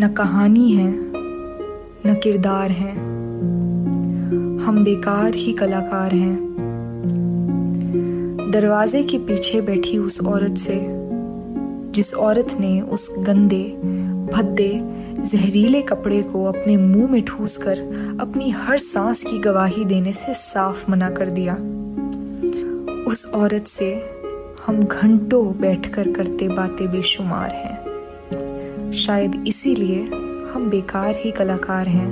न कहानी है, न किरदार है। हम बेकार ही कलाकार हैं। दरवाजे के पीछे बैठी उस औरत से, जिस औरत ने उस गंदे, भद्दे, जहरीले कपड़े को अपने मुँह में ठूस कर अपनी हर सांस की गवाही देने से साफ़ मना कर दिया। उस औरत से हम घंटों बैठकर करते बातें बेशुमार हैं। शायद इसीलिए हम बेकार ही कलाकार हैं।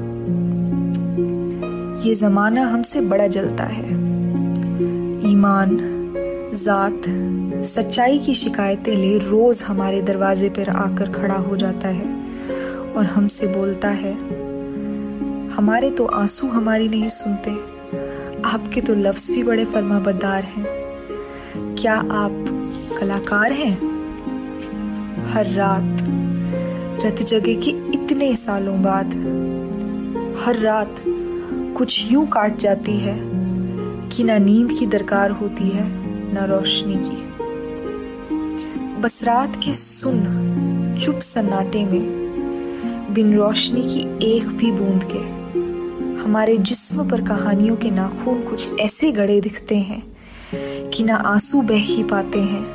ये जमाना हमसे बड़ा जलता है। ईमान, जात, सच्चाई की शिकायतें ले रोज हमारे दरवाजे पर आकर खड़ा हो जाता है और हमसे बोलता है, हमारे तो आँसू हमारी नहीं सुनते। आपके तो लफ्ज भी बड़े फर्मा बरदार हैं। क्या आप कलाकार हैं? हर रात रत जगे के इतने सालों बाद, हर रात कुछ यूँ काट जाती है कि ना नींद की दरकार होती है, ना रोशनी की। बस रात के सुन, चुप सन्नाटे में, बिन रोशनी की एक भी बूंद के, हमारे जिस्म पर कहानियों के नाखून कुछ ऐसे गड़े दिखते हैं कि ना आँसू बह ही पाते हैं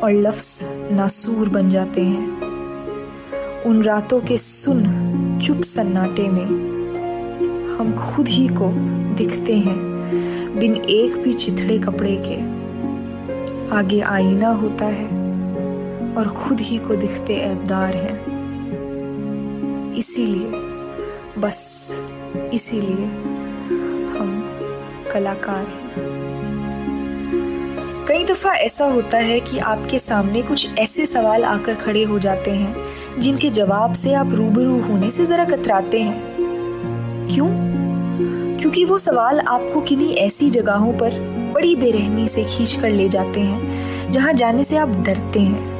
और लफ्स नासूर बन जाते हैं। उन रातों के सुन चुप सन्नाटे में हम खुद ही को दिखते हैं बिन एक भी चिथड़े कपड़े के। आगे आईना होता है और खुद ही को दिखते ऐबदार हैं। इसीलिए, बस इसीलिए हम कलाकार हैं। कई दफ़ा ऐसा होता है कि आपके सामने कुछ ऐसे सवाल आकर खड़े हो जाते हैं, जिनके जवाब से आप रूबरू होने से जरा कतराते हैं। क्यों? क्योंकि वो सवाल आपको किन्हीं ऐसी जगहों पर बड़ी बेरहमी से खींच कर ले जाते हैं, जहाँ जाने से आप डरते हैं।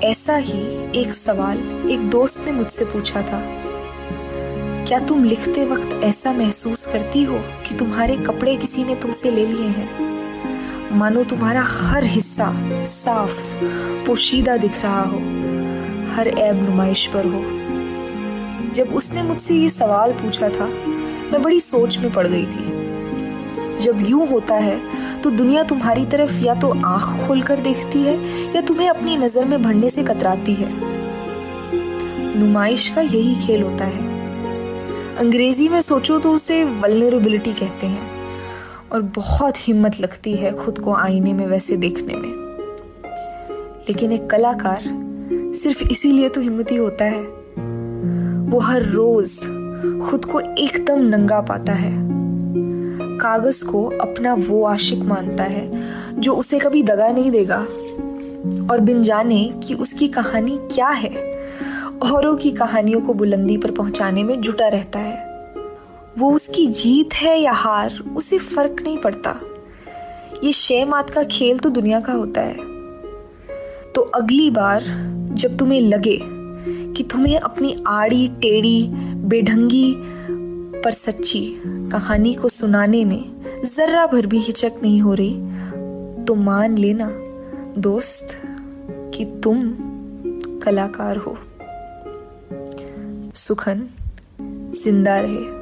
ऐसा ही एक सवाल एक दोस्त ने मुझसे पूछा था। क्या तुम लिखते वक्त ऐसा महसूस करती हो कि तुम्हारे कपड़े किसी ने तुमसे ले लिए हैं? मानो तुम्हारा हर हिस्सा साफ़, पोशीदा दिख रहा हो, हर ऐब नुमाइश पर हो। जब उसने मुझसे ये सवाल पूछा था, मैं बड़ी सोच में पड़ गई थी। जब यूँ होता है तो दुनिया तुम्हारी तरफ़ या तो आँख खोलकर देखती है, या तुम्हें अपनी नज़र में भरने से कतराती है। नुमाइश का यही खेल होता है। अंग्रेज़ी में सोचो तो उसे वल्नरेबिलिटी कहते हैं। और बहुत हिम्मत लगती है खुद को आईने में वैसे देखने में। लेकिन एक कलाकार सिर्फ़ इसीलिए तो हिम्मती होता है। वो हर रोज खुद को एकदम नंगा पाता है। कागज़ को अपना वो आशिक मानता है जो उसे कभी दगा नहीं देगा। और बिन जाने कि उसकी कहानी क्या है, औरों की कहानियों को बुलंदी पर पहुँचाने में जुटा रहता है। वो उसकी जीत है या हार, उसे फ़र्क नहीं पड़ता। ये शे मात का खेल तो दुनिया का होता है। तो अगली बार जब तुम्हें लगे कि तुम्हें अपनी आड़ी, टेढ़ी, बेढंगी, पर सच्ची कहानी को सुनाने में जर्रा भर भी हिचक नहीं हो रही तो मान लेना, दोस्त, कि तुम कलाकार हो। सुखन, ज़िंदा रहे।